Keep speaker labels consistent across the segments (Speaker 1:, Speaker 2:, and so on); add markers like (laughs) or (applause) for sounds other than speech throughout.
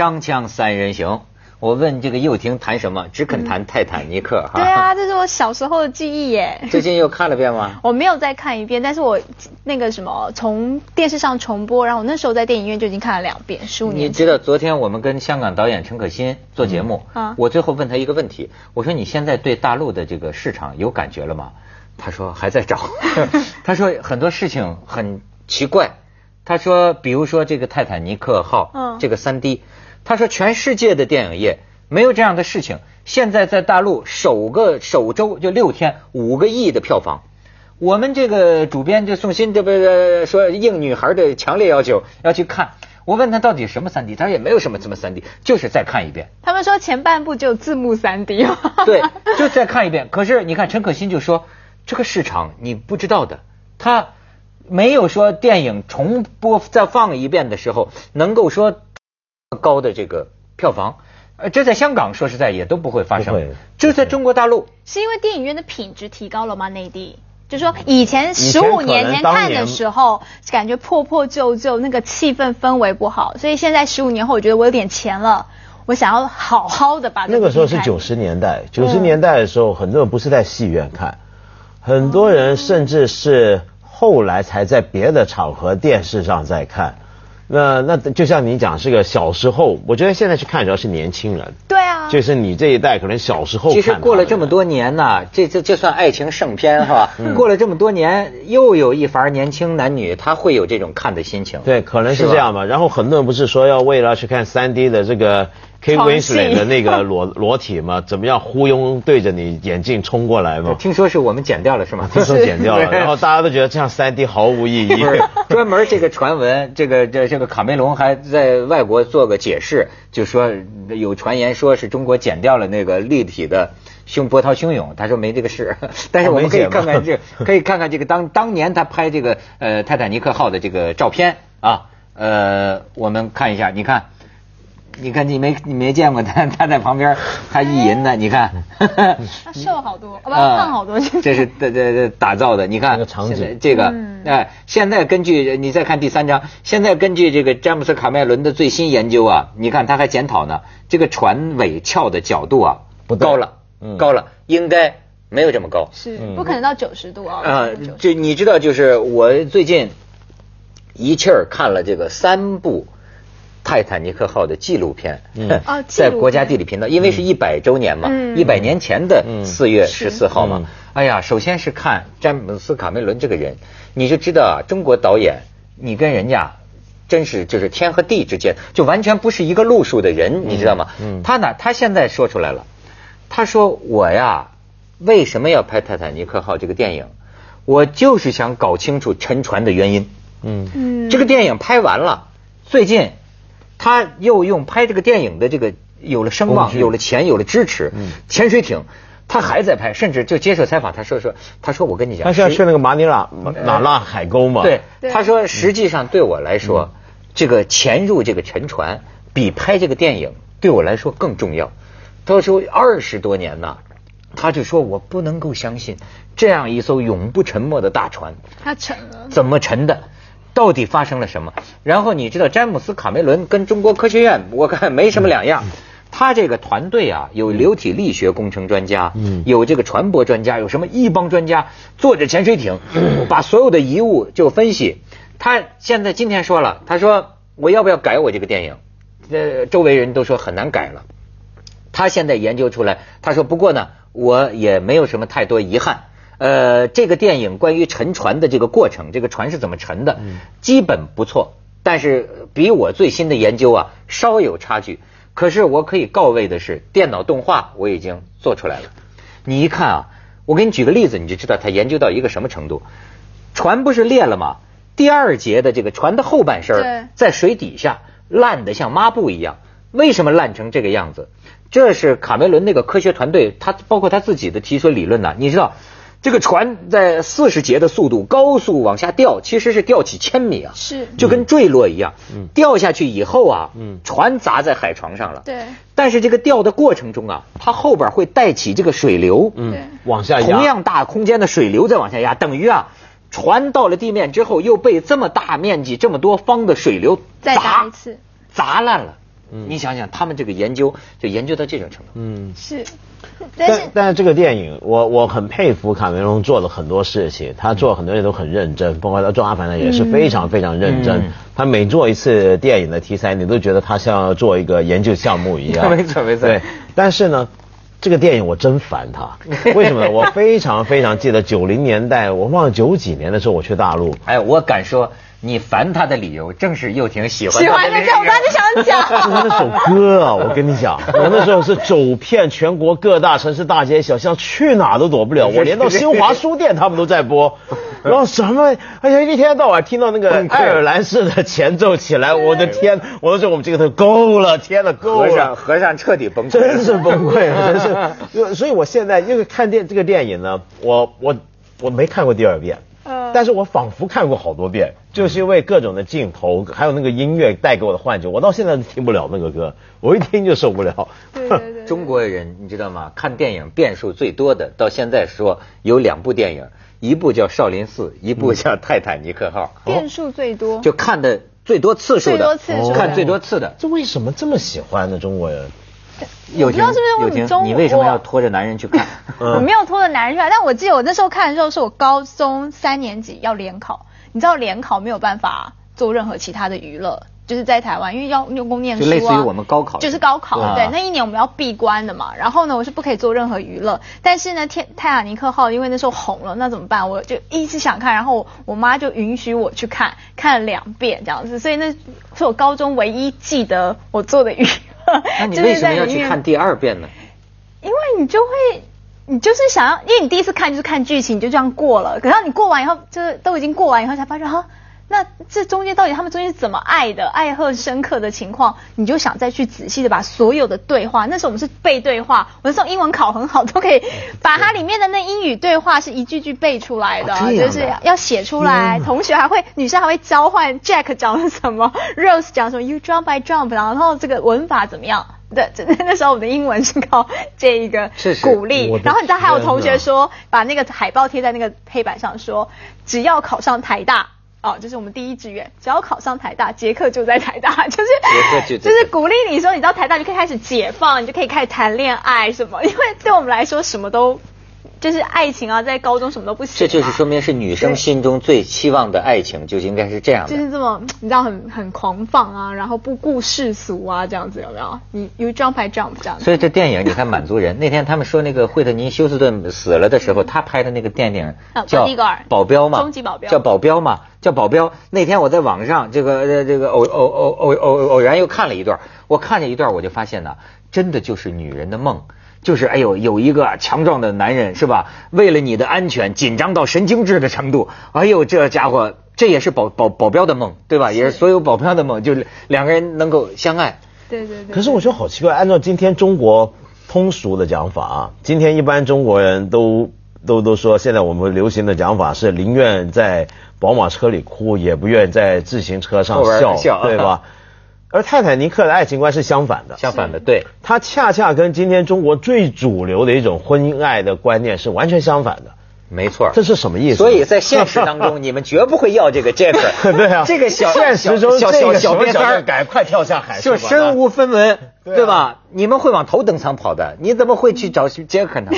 Speaker 1: 锵锵三人行，我问这个佑婷谈什么？只肯谈泰坦尼克哈。
Speaker 2: 对啊，这是我小时候的记忆耶。(laughs)
Speaker 1: 最近又看了遍吗？(laughs)
Speaker 2: 我没有再看一遍，但是我那个什么从电视上重播，然后我那时候在电影院就已经看了两遍，十五年。
Speaker 1: 你知道昨天我们跟香港导演陈可辛做节目，
Speaker 2: 啊
Speaker 1: 我最后问他一个问题，我说你现在对大陆的这个市场有感觉了吗？他说还在找，(laughs) 他说很多事情很奇怪，他说比如说这个泰坦尼克号，
Speaker 2: 嗯
Speaker 1: 这个三 D，他说全世界的电影业没有这样的事情，现在在大陆首个首周就六天五个亿的票房。我们这个主编就宋鑫，这不是说应女孩的强烈要求要去看。我问他到底什么三 D，他说也没有什么什么三 D，就是再看一遍。
Speaker 2: 他们说前半部就字幕三 D 哦。(laughs)
Speaker 1: 对，就再看一遍。可是你看陈可辛就说，这个市场你不知道的，他没有说电影重播再放一遍的时候能够说高的这个票房。呃，这在香港说实在也都不会发生
Speaker 3: 不会，
Speaker 1: 这在中国大陆。
Speaker 2: 是因为电影院的品质提高了吗？内地？就说以前十五年前看的时候，感觉破破旧旧，那个气氛氛围不好，所以现在十五年后，我觉得我有点钱了，我想要好好的把这
Speaker 3: 那个时候是九十年代，九十年代的时候，很多人不是在戏院看，很多人甚至是后来才在别的场合电视上在看。那那就像你讲，是个小时候，我觉得现在去看主要是年轻人，
Speaker 2: 对啊，
Speaker 3: 就是你这一代可能小时候看
Speaker 1: 其实过了这么多年呐，这这这算爱情圣片哈。
Speaker 3: 嗯
Speaker 1: 过了这么多年，又有一番年轻男女，他会有这种看的心情。
Speaker 3: 对，可能是这样吧。然后很多人不是说要为了去看三 D 的这个 K
Speaker 2: 床戏
Speaker 3: Winslet 的那个裸 (laughs) 裸体嘛，怎么样忽悠对着你眼镜冲过来嘛？
Speaker 1: 听说是我们剪掉了是吗？
Speaker 3: 听说剪掉了，(laughs) 然后大家都觉得这样三 D 毫无意义。
Speaker 1: 专门这个传闻，这个这这个卡梅隆还在外国做个解释，就说有传言说是中国剪掉了那个立体的胸波涛汹涌，他说没这个事，(laughs) 但是我们可以看看这可以看看这个当当年他拍这个呃泰坦尼克号的这个照片啊，呃我们看一下，你看。你看，你没你没见过他，(laughs) 他在旁边还意淫呢。你看，(laughs)
Speaker 2: 他瘦好多，(laughs) 哦不
Speaker 1: 啊
Speaker 2: 胖好多。
Speaker 1: 这是这这这打造的，你看
Speaker 3: 那个场景
Speaker 1: 这个
Speaker 2: 嗯
Speaker 1: 哎，现在根据你再看第三章，现在根据这个詹姆斯卡麦伦的最新研究啊，你看他还检讨呢，这个船尾翘的角度啊
Speaker 3: 不
Speaker 1: 高了，
Speaker 3: 嗯
Speaker 1: 高了，应该没有这么高。
Speaker 2: 是
Speaker 3: 嗯
Speaker 2: 不可能到九十度啊。
Speaker 1: 啊
Speaker 2: 90，
Speaker 1: 这你知道，就是我最近一气儿看了这个三部泰坦尼克号的纪录片，
Speaker 3: 嗯 (laughs)
Speaker 1: 在国家地理频道，因为是一百周年嘛，
Speaker 2: 嗯
Speaker 1: 一百年前的
Speaker 3: 嗯
Speaker 1: 四月
Speaker 2: 是
Speaker 1: 十四号嘛
Speaker 3: 嗯。
Speaker 1: 哎呀，首先是看詹姆斯卡梅伦这个人，你就知道啊，中国导演，你跟人家。真是就是天和地之间，就完全不是一个路数的人，你知道吗？
Speaker 3: 嗯
Speaker 1: 他呢，他现在说出来了，他说我呀，为什么要拍《泰坦尼克号》这个电影？我就是想搞清楚沉船的原因。
Speaker 3: 嗯，
Speaker 2: 嗯
Speaker 1: 这个电影拍完了，最近他又用拍这个电影的这个有了声望，有了钱，有了支持，
Speaker 3: 嗯
Speaker 1: 潜水艇。他还在拍，甚至就接受采访，他说说，他说我跟你讲，
Speaker 3: 他是要
Speaker 1: 实
Speaker 3: 去那个马尼拉马马拉海沟嘛？
Speaker 1: 对，
Speaker 2: 对
Speaker 1: 他说实际上对我来说，这个潜入这个沉船比拍这个电影对我来说更重要。他说二十多年呐，他就说我不能够相信这样一艘永不沉没的大船
Speaker 2: 他沉了。
Speaker 1: 怎么沉的。到底发生了什么？然后你知道詹姆斯卡梅伦跟中国科学院，我看没什么两样。他这个团队啊，有流体力学工程专家，
Speaker 3: 嗯
Speaker 1: 有这个船舶专家，有什么一帮专家坐着潜水艇，(clears throat) 把所有的遗物就分析。他现在今天说了，他说我要不要改我这个电影？呃，周围人都说很难改了。他现在研究出来，他说不过呢，我也没有什么太多遗憾。呃，这个电影关于沉船的这个过程，这个船是怎么沉的，基本不错，但是比我最新的研究啊稍有差距。可是我可以告慰的是，电脑动画我已经做出来了。你一看啊，我给你举个例子，你就知道他研究到一个什么程度。船不是裂了吗？第二节的这个船的后半身儿在水底下烂得像抹布一样。为什么烂成这个样子？这是卡梅伦那个科学团队，他包括他自己的提出理论呢。你知道，这个船在四十节的速度高速往下掉，其实是掉几千米啊，
Speaker 2: 是
Speaker 1: 就跟坠落一样。
Speaker 3: 嗯
Speaker 1: 掉下去以后啊，
Speaker 3: 嗯
Speaker 1: 船砸在海床上了。
Speaker 2: 对
Speaker 1: 但是这个掉的过程中啊，它后边会带起这个水流。
Speaker 3: 嗯，往下压，
Speaker 1: 同样大空间的水流再往下压，等于啊，船到了地面之后，又被这么大面积、这么多方的水流
Speaker 2: 再
Speaker 1: 砸
Speaker 2: 一次。
Speaker 1: 砸烂了。你想想，他们这个研究就研究到这种程度。
Speaker 3: 嗯，
Speaker 2: 是，(laughs) 但是
Speaker 3: 但但是这个电影，我我很佩服卡梅隆做了很多事情，他做很多人都很认真，包括他做《阿凡达》也是非常非常认真。
Speaker 1: 嗯
Speaker 3: 他每做一次电影的题材，你都觉得他像要做一个研究项目一样。(laughs)
Speaker 1: 没错没错
Speaker 3: 对，但是呢。这个电影我真烦他，(laughs) 为什么呢？我非常非常记得九零年代，我忘了九几年的时候我去大陆，
Speaker 1: 哎，我敢说，你烦他的理由正是又挺喜欢
Speaker 2: 喜欢那个，我刚才就想讲。(laughs)
Speaker 3: 那首歌啊，我跟你讲，我那时候是走遍全国各大城市大街小巷，去哪都躲不了。我连到新华书店他们都在播，(laughs) 然后什么，哎呀，一天到晚听到那个爱尔兰式的前奏起来，我的天，我都说我们这个都够了，天呐，够了
Speaker 1: 和尚。和尚彻底崩溃，
Speaker 3: 真是崩溃了，真是。(laughs) 就所以，我现在因为看电这个电影呢，我我我没看过第二遍，
Speaker 2: 嗯
Speaker 3: 但是我仿佛看过好多遍，就是因为各种的镜头，还有那个音乐带给我的幻觉，我到现在都听不了那个歌，我一听就受不了。
Speaker 2: 对对对，
Speaker 1: 中国人你知道吗？看电影变数最多的，到现在说有两部电影，一部叫《少林寺》，一部叫《泰坦尼克号》，
Speaker 2: 变数最多。
Speaker 1: 就看的最多次数的，
Speaker 2: 最多次数的
Speaker 1: 看最多次的。
Speaker 3: 这为什么这么喜欢呢？中国人？
Speaker 1: 有
Speaker 2: 我不知道是不是我们中
Speaker 1: 你为什么要拖着男人去看？(laughs)
Speaker 3: 嗯
Speaker 2: 我没有拖着男人去看，但我记得我那时候看的时候，是我高中三年级要联考，你知道联考没有办法做任何其他的娱乐。就是在台湾，因为要用功念书啊，
Speaker 1: 就类似于我们高考
Speaker 2: 就是高考，
Speaker 1: 对
Speaker 2: 对，那一年我们要闭关的嘛。然后呢，我是不可以做任何娱乐。但是呢，天泰坦尼克号因为那时候红了，那怎么办？我就一直想看，然后我我妈就允许我去看，看了两遍这样子。所以那是我高中唯一记得我做的娱乐。
Speaker 1: 那你 (laughs) 为什么要去看第二遍呢？
Speaker 2: 因为你就会，你就是想要，因为你第一次看就是看剧情，你就这样过了。可是你过完以后，就是都已经过完以后，才发现哈，那这中间到底他们中间是怎么爱的，爱恨深刻的情况，你就想再去仔细的把所有的对话，那时候我们是背对话，我那时候英文考很好，都可以把它里面的那英语对话是一句句背出来的，就是要写出来。同学还会，女生还会交换 Jack 讲了什么，Rose 讲什么，You jump I jump，然后这个文法怎么样？对，那那时候我们的英文是靠这一个鼓励
Speaker 3: 的，
Speaker 2: 然后你知道还有同学说，把那个海报贴在那个黑板上说，只要考上台大。哦，这是我们第一志愿，只要考上台大，杰克就在台大，(laughs) 就是
Speaker 1: 就
Speaker 2: 是鼓励你说，你到台大就可以开始解放，你就可以开始谈恋爱什么，因为对我们来说什么都就是爱情啊，在高中什么都不行嘛，
Speaker 1: 这就是说明是女生心中最期望的爱情，就应该是这样的。
Speaker 2: 就是这么你知道很很狂放啊，然后不顾世俗啊，这样子有没有？你 you jump I jump 这样子。
Speaker 1: 所以这电影你看满足人。那天他们说那个惠特尼休斯顿死了的时候，他拍的那个电影
Speaker 2: 啊
Speaker 1: 叫保镖》嘛，
Speaker 2: 终极保镖
Speaker 1: 叫保镖嘛，叫保镖。那天我在网上这个呃这个偶偶偶偶偶偶然又看了一段，我看了一段我就发现呢，真的就是女人的梦。就是哎呦，有一个强壮的男人是吧？为了你的安全，紧张到神经质的程度。哎呦，这家伙，这也是保保保镖的梦，对吧？也是所有保镖的梦，就是两个人能够相爱。
Speaker 2: 对对对。
Speaker 3: 可是我觉得好奇怪，按照今天中国通俗的讲法啊，今天一般中国人都都都说，现在我们流行的讲法是宁愿在宝马车里哭，也不愿在自行车上笑，
Speaker 1: 笑
Speaker 3: 对吧？(laughs) 而泰坦尼克的爱情观是相反的，
Speaker 1: 相反的，对。
Speaker 3: 它恰恰跟今天中国最主流的一种婚姻爱的观念是完全相反的。
Speaker 1: 没错，
Speaker 3: 这是什么意思？
Speaker 1: 所以在现实当中，(laughs) 你们绝不会要这个 Jack。(laughs)
Speaker 3: 对啊，
Speaker 1: 这个小
Speaker 3: 现实中
Speaker 1: 小小
Speaker 3: 这个
Speaker 1: 小瘪三儿，
Speaker 3: 赶快跳下海，
Speaker 1: 就身无分文，(laughs)
Speaker 3: 对
Speaker 1: 吧？你们会往头等舱跑的，你怎么会去找 Jack 呢？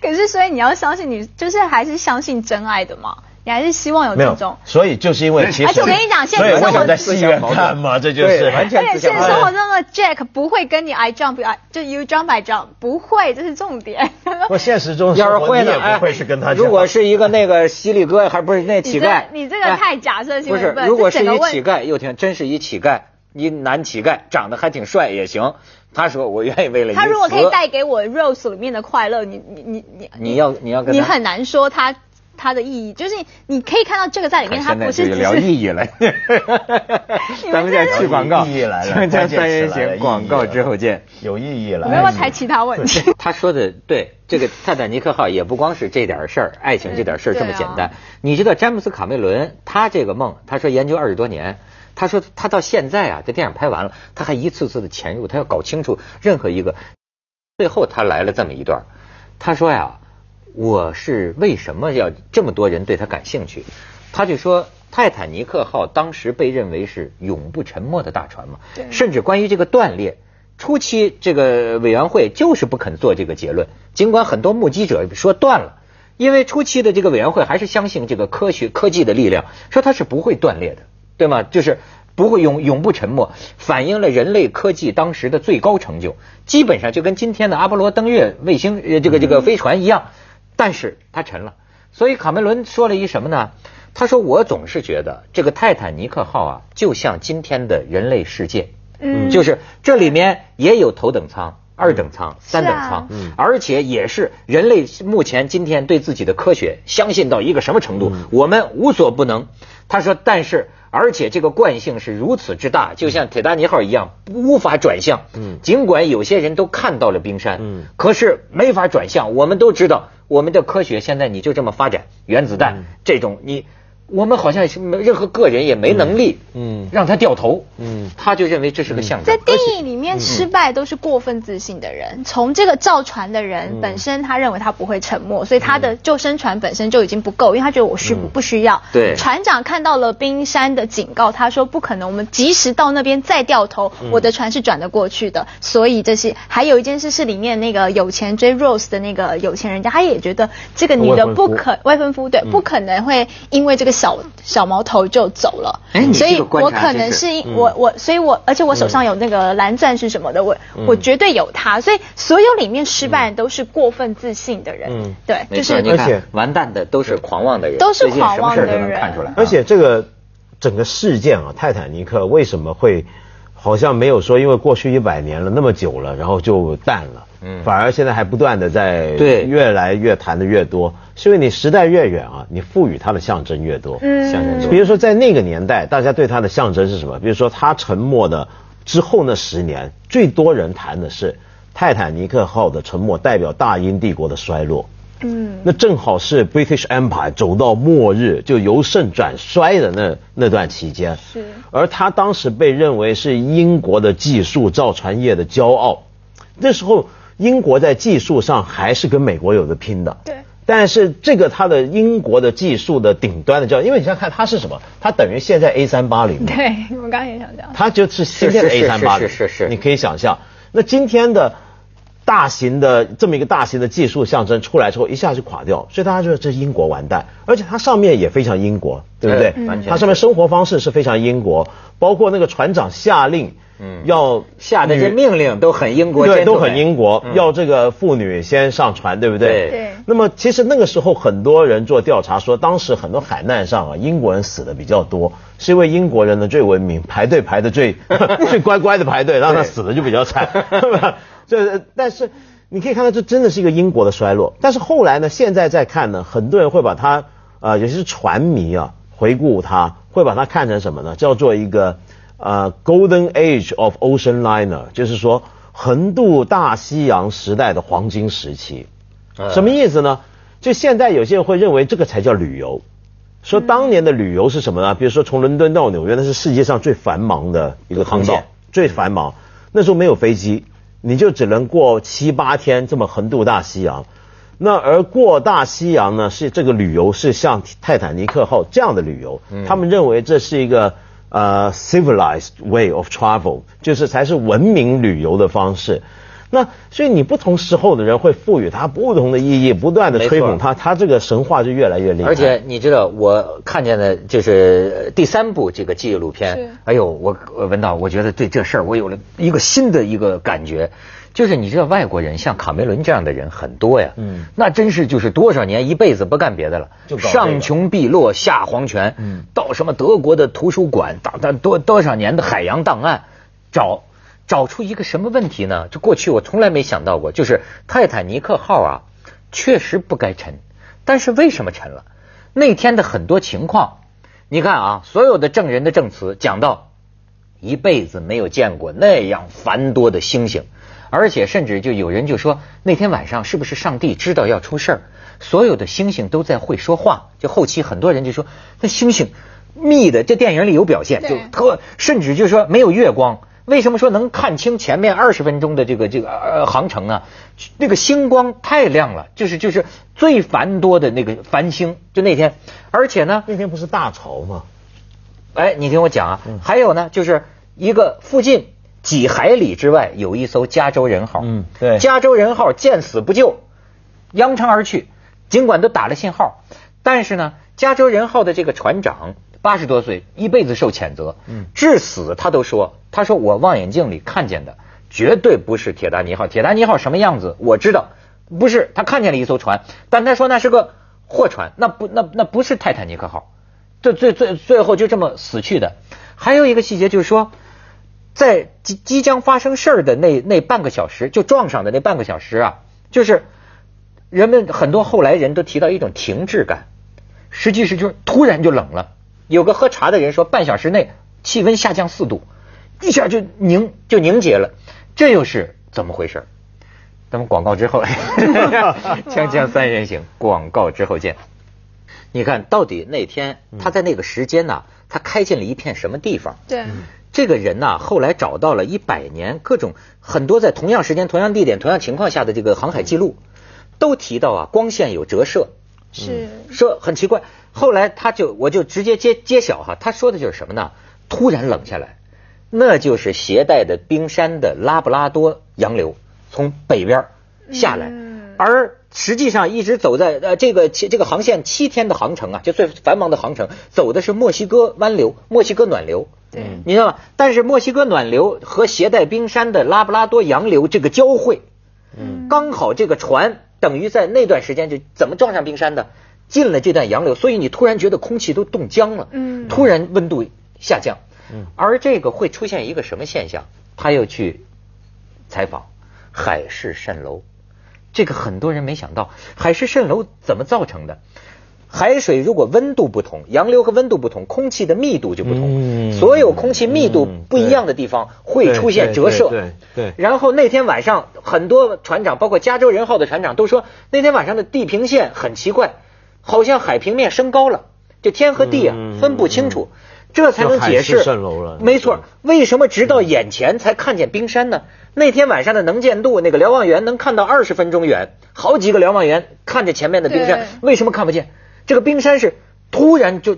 Speaker 2: 可是，所以你要相信你，就是还是相信真爱的嘛？你还是希望有这种。，
Speaker 3: 所以就是因为其实，
Speaker 2: 而且我跟你讲现
Speaker 3: 所以我
Speaker 2: 实生活
Speaker 3: 想在戏院看嘛，这就是
Speaker 1: 对完全
Speaker 2: 而且现实生活中的 Jack 不会跟你 I jump I 就 you jump I jump 不会，这是重点。
Speaker 3: 我现实中
Speaker 1: 要是会呢，
Speaker 3: 不会是跟他。
Speaker 1: 如果是一个那个犀利哥，还不是那乞丐，
Speaker 2: 你这个
Speaker 1: 哎
Speaker 2: 太假设性
Speaker 1: 不是
Speaker 2: 了，
Speaker 1: 如果是一乞丐，又听真是一乞丐，一男乞丐，长得还挺帅也行。他说我愿意为了一
Speaker 2: 他如果可以带给我 Rose 里面的快乐，你你你你
Speaker 1: 你要你要跟他
Speaker 2: 你很难说他他的意义，就是你可以看到这个在里面，它
Speaker 1: 现在
Speaker 2: 不是只是
Speaker 1: 意义了。(laughs) 咱们再去广告，
Speaker 3: 意义来了
Speaker 1: 三人行广告之后见。
Speaker 3: 有意义了。
Speaker 2: 我们要不要谈其他问题？(laughs)
Speaker 1: 他说的对，这个泰坦尼克号也不光是这点事儿，爱情这点事儿这么简单。(laughs) 你知道詹姆斯卡梅伦他这个梦，他说研究二十多年，他说他到现在啊，这电影拍完了，他还一次次的潜入，他要搞清楚任何一个。最后他来了这么一段，他说呀，我是为什么要这么多人对他感兴趣？他就说泰坦尼克号当时被认为是永不沉没的大船嘛，
Speaker 2: 对
Speaker 1: 甚至关于这个断裂。初期这个委员会就是不肯做这个结论，尽管很多目击者说断了，因为初期的这个委员会还是相信这个科学科技的力量，说它是不会断裂的，对吗？就是不会永永不沉没，反映了人类科技当时的最高成就，基本上就跟今天的阿波罗登月卫星呃这个这个飞船一样，但是它沉了。所以卡梅伦说了一什么呢？他说：“我总是觉得这个泰坦尼克号啊，就像今天的人类世界。”
Speaker 2: 嗯
Speaker 1: 就是这里面也有头等舱、二等舱、三等舱，
Speaker 3: 嗯
Speaker 1: 而且也是人类目前今天对自己的科学相信到一个什么程度，我们无所不能。他说，但是而且这个惯性是如此之大，就像铁达尼号一样，无法转向。
Speaker 3: 嗯
Speaker 1: 尽管有些人都看到了冰山，
Speaker 3: 嗯
Speaker 1: 可是没法转向。我们都知道，我们的科学现在你就这么发展，原子弹、这种你。我们好像是没任何个人也没能力，
Speaker 3: 嗯
Speaker 1: 让他掉头，
Speaker 3: 嗯。
Speaker 1: 他就认为这是个象征。
Speaker 2: 在电影里面，失败都是过分自信的人。从这个造船的人本身，他认为他不会沉没，所以他的救生船本身就已经不够，因为他觉得我需不不需要。
Speaker 1: 对。
Speaker 2: 船长看到了冰山的警告，他说不可能，我们及时到那边再掉头，我的船是转得过去的。所以这些还有一件事是里面那个有钱追 Rose 的那个有钱人家，他也觉得这个女的不可未婚夫对，不可能会因为这个小小毛头就走了。
Speaker 1: 哎你
Speaker 2: 所以我可能是因我我，所以我而且我手上有那个蓝钻是什么的，我我绝对有它，所以所有里面失败的都是过分自信的人。
Speaker 3: 嗯，
Speaker 2: 对，就是
Speaker 3: 而且
Speaker 1: 完蛋的都是狂妄的人，
Speaker 2: 都是狂妄的
Speaker 1: 什么事儿都能
Speaker 2: 人
Speaker 1: 看出来。啊。
Speaker 3: 而且这个整个事件啊，泰坦尼克为什么会好像没有说因为过去一百年了那么久了，然后就淡了，
Speaker 1: 嗯。
Speaker 3: 反而现在还不断的在
Speaker 1: 对。
Speaker 3: 越来越谈的越多，是因为你时代越远啊，你赋予它的象征越多，
Speaker 2: 嗯。
Speaker 1: 象征多。
Speaker 3: 比如说在那个年代，大家对它的象征是什么？比如说它沉没的之后那十年，最多人谈的是泰坦尼克号的沉没代表大英帝国的衰落。
Speaker 2: 嗯，
Speaker 3: 那正好是 British Empire 走到末日，就由盛转衰的那那段期间。
Speaker 2: 是
Speaker 3: 而他当时被认为是英国的技术造船业的骄傲。那时候英国在技术上还是跟美国有的拼的。
Speaker 2: 对。
Speaker 3: 但是这个它的英国的技术的顶端的骄傲，因为你想想看它是什么？它等于现在 A 三八零。
Speaker 2: 对我刚刚也想讲，
Speaker 3: 它就是现在的 A
Speaker 1: 是
Speaker 3: 三八零，
Speaker 1: 是是是是
Speaker 3: 你可以想象，那今天的大型的这么一个大型的技术象征出来之后，一下就垮掉，所以大家觉得这英国完蛋，而且它上面也非常英国，对不对？
Speaker 1: 嗯完全
Speaker 3: 它上面生活方式是非常英国，包括那个船长下令，
Speaker 1: 嗯
Speaker 3: 要
Speaker 1: 下的这命令都很英国，
Speaker 3: 对，都很英国，
Speaker 1: 嗯
Speaker 3: 要这个妇女先上船，对不对？
Speaker 1: 对
Speaker 2: 对
Speaker 3: 那么其实那个时候很多人做调查说，当时很多海难上啊，英国人死的比较多，是因为英国人呢最文明，排队排的最 (laughs) 最乖乖的排队，让他死的就比较惨。(laughs) 这但是你可以看到，这真的是一个英国的衰落。但是后来呢，现在再看呢，很多人会把它呃，尤其是船迷啊，回顾它，会把它看成什么呢？叫做一个呃 Golden Age of Ocean Liner，就是说横渡大西洋时代的黄金时期。
Speaker 1: 呃
Speaker 3: 什么意思呢？就现在有些人会认为这个才叫旅游，说当年的旅游是什么呢？比如说从伦敦到纽约，那是世界上最繁忙的一个航道
Speaker 1: 航线，
Speaker 3: 最繁忙。那时候没有飞机，你就只能过七八天这么横渡大西洋。那而过大西洋呢，是这个旅游是像泰坦尼克号这样的旅游，他们认为这是一个呃 civilized way of travel，就是才是文明旅游的方式。那所以你不同时候的人会赋予它不同的意义，不断的吹捧它，它这个神话就越来越厉害。
Speaker 1: 而且你知道，我看见的就是第三部这个纪录
Speaker 2: 是
Speaker 1: 片。哎呦，我我文道，我觉得对这事儿我有了一个新的一个感觉，就是你知道外国人像卡梅伦这样的人很多呀。
Speaker 3: 嗯
Speaker 1: 那真是就是多少年一辈子不干别的了，
Speaker 3: 就搞
Speaker 1: 上穷碧落下黄泉，
Speaker 3: 嗯
Speaker 1: 到什么德国的图书馆，到到多多少年的海洋档案找。找出一个什么问题呢？就过去我从来没想到过，就是泰坦尼克号啊，确实不该沉，但是为什么沉了？那天的很多情况，你看啊，所有的证人的证词讲到，一辈子没有见过那样繁多的星星，而且甚至就有人就说，那天晚上是不是上帝知道要出事儿，所有的星星都在会说话。就后期很多人就说，那星星密的，这电影里有表现，就特甚至就说没有月光。为什么说能看清前面二十分钟的这个这个呃航程呢？那个星光太亮了，就是就是最繁多的那个繁星，就那天，而且呢，
Speaker 3: 那天不是大潮吗？
Speaker 1: 哎，你听我讲啊，还有呢，就是一个附近几海里之外有一艘加州人号，
Speaker 3: 嗯对
Speaker 1: 加州人号见死不救，扬长而去。尽管都打了信号，但是呢，加州人号的这个船长八十多岁，一辈子受谴责，
Speaker 3: 嗯。
Speaker 1: 至死他都说，他说我望远镜里看见的绝对不是铁达尼号，铁达尼号什么样子我知道，不是他看见了一艘船，但他说那是个货船，那不那那不是泰坦尼克号，最最最最后就这么死去的。还有一个细节就是说，在即即将发生事儿的那那半个小时，就撞上的那半个小时啊，就是人们很多后来人都提到一种停滞感，实际是就是突然就冷了。有个喝茶的人说，半小时内气温下降四度，一下就凝就凝结了，这又是怎么回事？咱们广告之后，(laughs) 锵锵三人行，广告之后见。你看到底那天他在那个时间呐、他开进了一片什么地方？
Speaker 2: 对，
Speaker 1: 这个人呐、后来找到了一百年各种很多在同样时间、同样地点、同样情况下的这个航海记录，都提到啊，光线有折射，
Speaker 2: 是
Speaker 1: 说很奇怪。后来他就我就直接揭揭晓哈，他说的就是什么呢？突然冷下来，那就是携带的冰山的拉布拉多洋流从北边下来，
Speaker 2: 嗯
Speaker 1: 而实际上一直走在呃这个这个航线七天的航程啊，就最繁忙的航程，走的是墨西哥湾流、墨西哥暖流。
Speaker 2: 对
Speaker 1: 你知道吗？但是墨西哥暖流和携带冰山的拉布拉多洋流这个交汇，
Speaker 2: 嗯
Speaker 1: 刚好这个船等于在那段时间就怎么撞上冰山的，进了这段洋流，所以你突然觉得空气都冻僵了，
Speaker 2: 嗯。
Speaker 1: 突然温度下降，
Speaker 3: 嗯。
Speaker 1: 而这个会出现一个什么现象？他又去采访海市蜃楼，这个很多人没想到，海市蜃楼怎么造成的？海水如果温度不同，洋流和温度不同，空气的密度就不同。
Speaker 3: 嗯
Speaker 1: 所有空气密度
Speaker 3: 嗯
Speaker 1: 不一样的地方会出现折射。
Speaker 3: 对对对对
Speaker 1: 然后那天晚上，很多船长，包括加州人号的船长都说，那天晚上的地平线很奇怪，好像海平面升高了，就天和地啊
Speaker 3: 嗯
Speaker 1: 分不清楚，这才能解释
Speaker 3: 海市蜃楼了
Speaker 1: 没错，为什么直到眼前才看见冰山呢？那天晚上的能见度，那个瞭望员能看到二十分钟远，好几个瞭望员看着前面的冰山，为什么看不见？这个冰山是突然就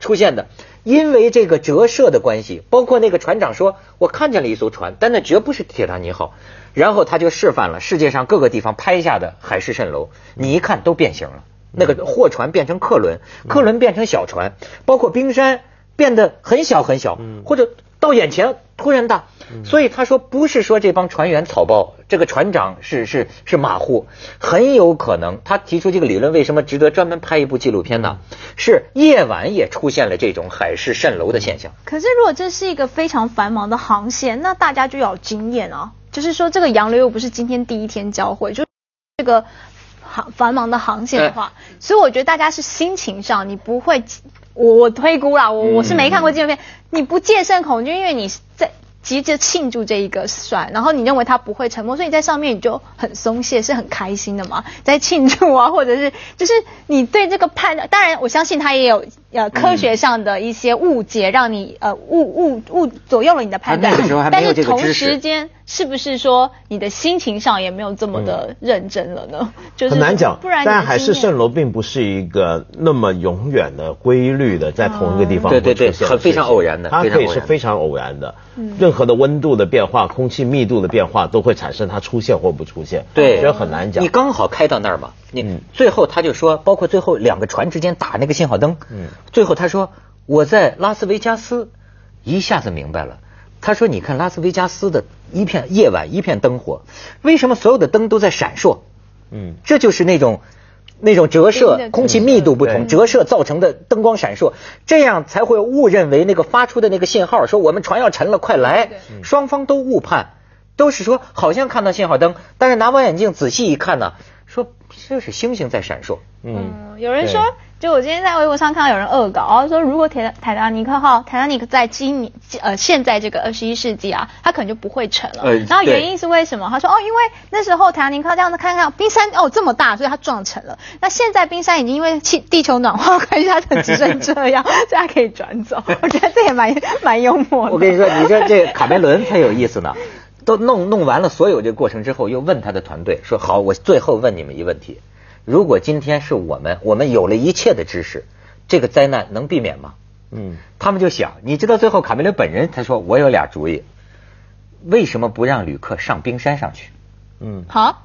Speaker 1: 出现的，因为这个折射的关系。包括那个船长说，我看见了一艘船，但那绝不是铁达尼号。然后他就示范了世界上各个地方拍下的海市蜃楼，你一看都变形了。那个货船变成客轮，客轮变成小船，包括冰山变得很小很小，或者到眼前突然大。所以他说，不是说这帮船员草包，这个船长是是是马虎，很有可能他提出这个理论，为什么值得专门拍一部纪录片呢？是夜晚也出现了这种海市蜃楼的现象。
Speaker 2: 可是如果这是一个非常繁忙的航线，那大家就要有经验啊。就是说，这个洋流又不是今天第一天交汇，就这个航繁忙的航线的话，所以我觉得大家是心情上，你不会，我我推估啦，我我是没看过纪录片，你不戒慎恐惧，因为你在。急着庆祝这一个算，然后你认为他不会沉默，所以你在上面你就很松懈，是很开心的嘛，在庆祝啊，或者是就是你对这个判断，当然我相信他也有呃科学上的一些误解，让你呃误误误左右了你的判断。
Speaker 1: 啊那时候还没有
Speaker 2: 但是同
Speaker 1: 这个知识
Speaker 2: 时间是不是说你的心情上也没有这么的认真了呢？就是
Speaker 3: 很难讲，
Speaker 2: 不然
Speaker 3: 但海市蜃楼并不是一个那么永远的、规律的，在同一个地方
Speaker 1: 对对对很非常偶然的
Speaker 3: 它可以是非常偶然的。任何的温度的变化、空气密度的变化，都会产生它出现或不出现。
Speaker 1: 对，
Speaker 3: 我觉得很难讲。
Speaker 1: 你刚好开到那儿嘛，你、
Speaker 3: 嗯
Speaker 1: 最后他就说，包括最后两个船之间打那个信号灯，
Speaker 3: 嗯
Speaker 1: 最后他说我在拉斯维加斯一下子明白了。他说：“你看拉斯维加斯的一片夜晚一片灯火，为什么所有的灯都在闪烁？
Speaker 3: 嗯，
Speaker 1: 这就是那种那种折射，空气密度不同，折射造成的灯光闪烁，这样才会误认为那个发出的那个信号说我们船要沉了，快来。双方都误判，都是说好像看到信号灯，但是拿望远镜仔细一看呢，说这是星星在闪烁。
Speaker 3: 嗯，
Speaker 2: 嗯，有人说，就我今天在微博上看到有人恶搞，然后说如果铁泰坦尼克号、泰坦尼克在今年呃现在这个二十一世纪啊，它可能就不会沉了。
Speaker 1: 呃
Speaker 2: 然后原因是为什么？他说哦，因为那时候泰坦尼克这样子看看冰山哦这么大，所以它撞沉了。那现在冰山已经因为气地球暖化关系，(laughs) 它只剩这样，(laughs) 所以它可以转走。我觉得这也蛮蛮幽默的。
Speaker 1: 我跟你说，你说这卡梅伦才有意思呢。都弄弄完了所有这个过程之后，又问他的团队说：“好，我最后问你们一个问题：如果今天是我们，我们有了一切的知识，这个灾难能避免吗？”嗯，他们就想，你知道最后卡梅伦本人他说我有俩主意，为什么不让旅客上冰山上去？
Speaker 2: 嗯，好，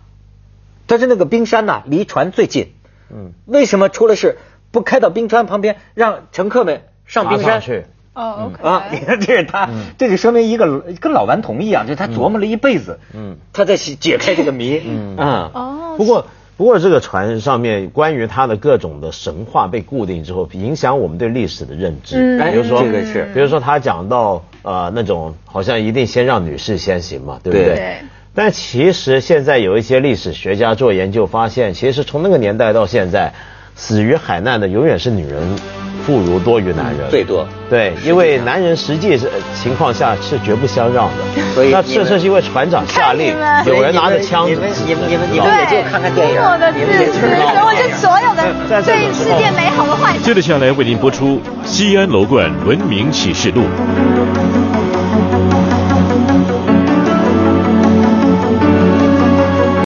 Speaker 1: 但是那个冰山呐离船最近，嗯，为什么出了事不开到冰川旁边让乘客们上冰山
Speaker 3: 去？
Speaker 2: 哦，啊，
Speaker 1: 你看这是他，这就说明一个跟老顽童一样，就他琢磨了一辈子，嗯，他在解开这个谜，嗯。
Speaker 3: 啊，哦，不过不过这个船上面关于他的各种的神话被固定之后，影响我们对历史的认知，
Speaker 1: 比如说这个是，
Speaker 3: 比如说他讲到呃那种好像一定先让女士先行嘛，对不对？但其实现在有一些历史学家做研究发现，其实从那个年代到现在，死于海难的永远是女人。妇孺多于男人，
Speaker 1: 最多
Speaker 3: 对，因为男人实际是情况下是绝不相让的，所以那这是因为船长下令，有人拿着枪子，
Speaker 1: 你们你们你们也就看看电影，
Speaker 2: 我的自私，我就所有的对世界美好的幻想。
Speaker 4: 接着下来为您播出《西安楼冠文明启示录》。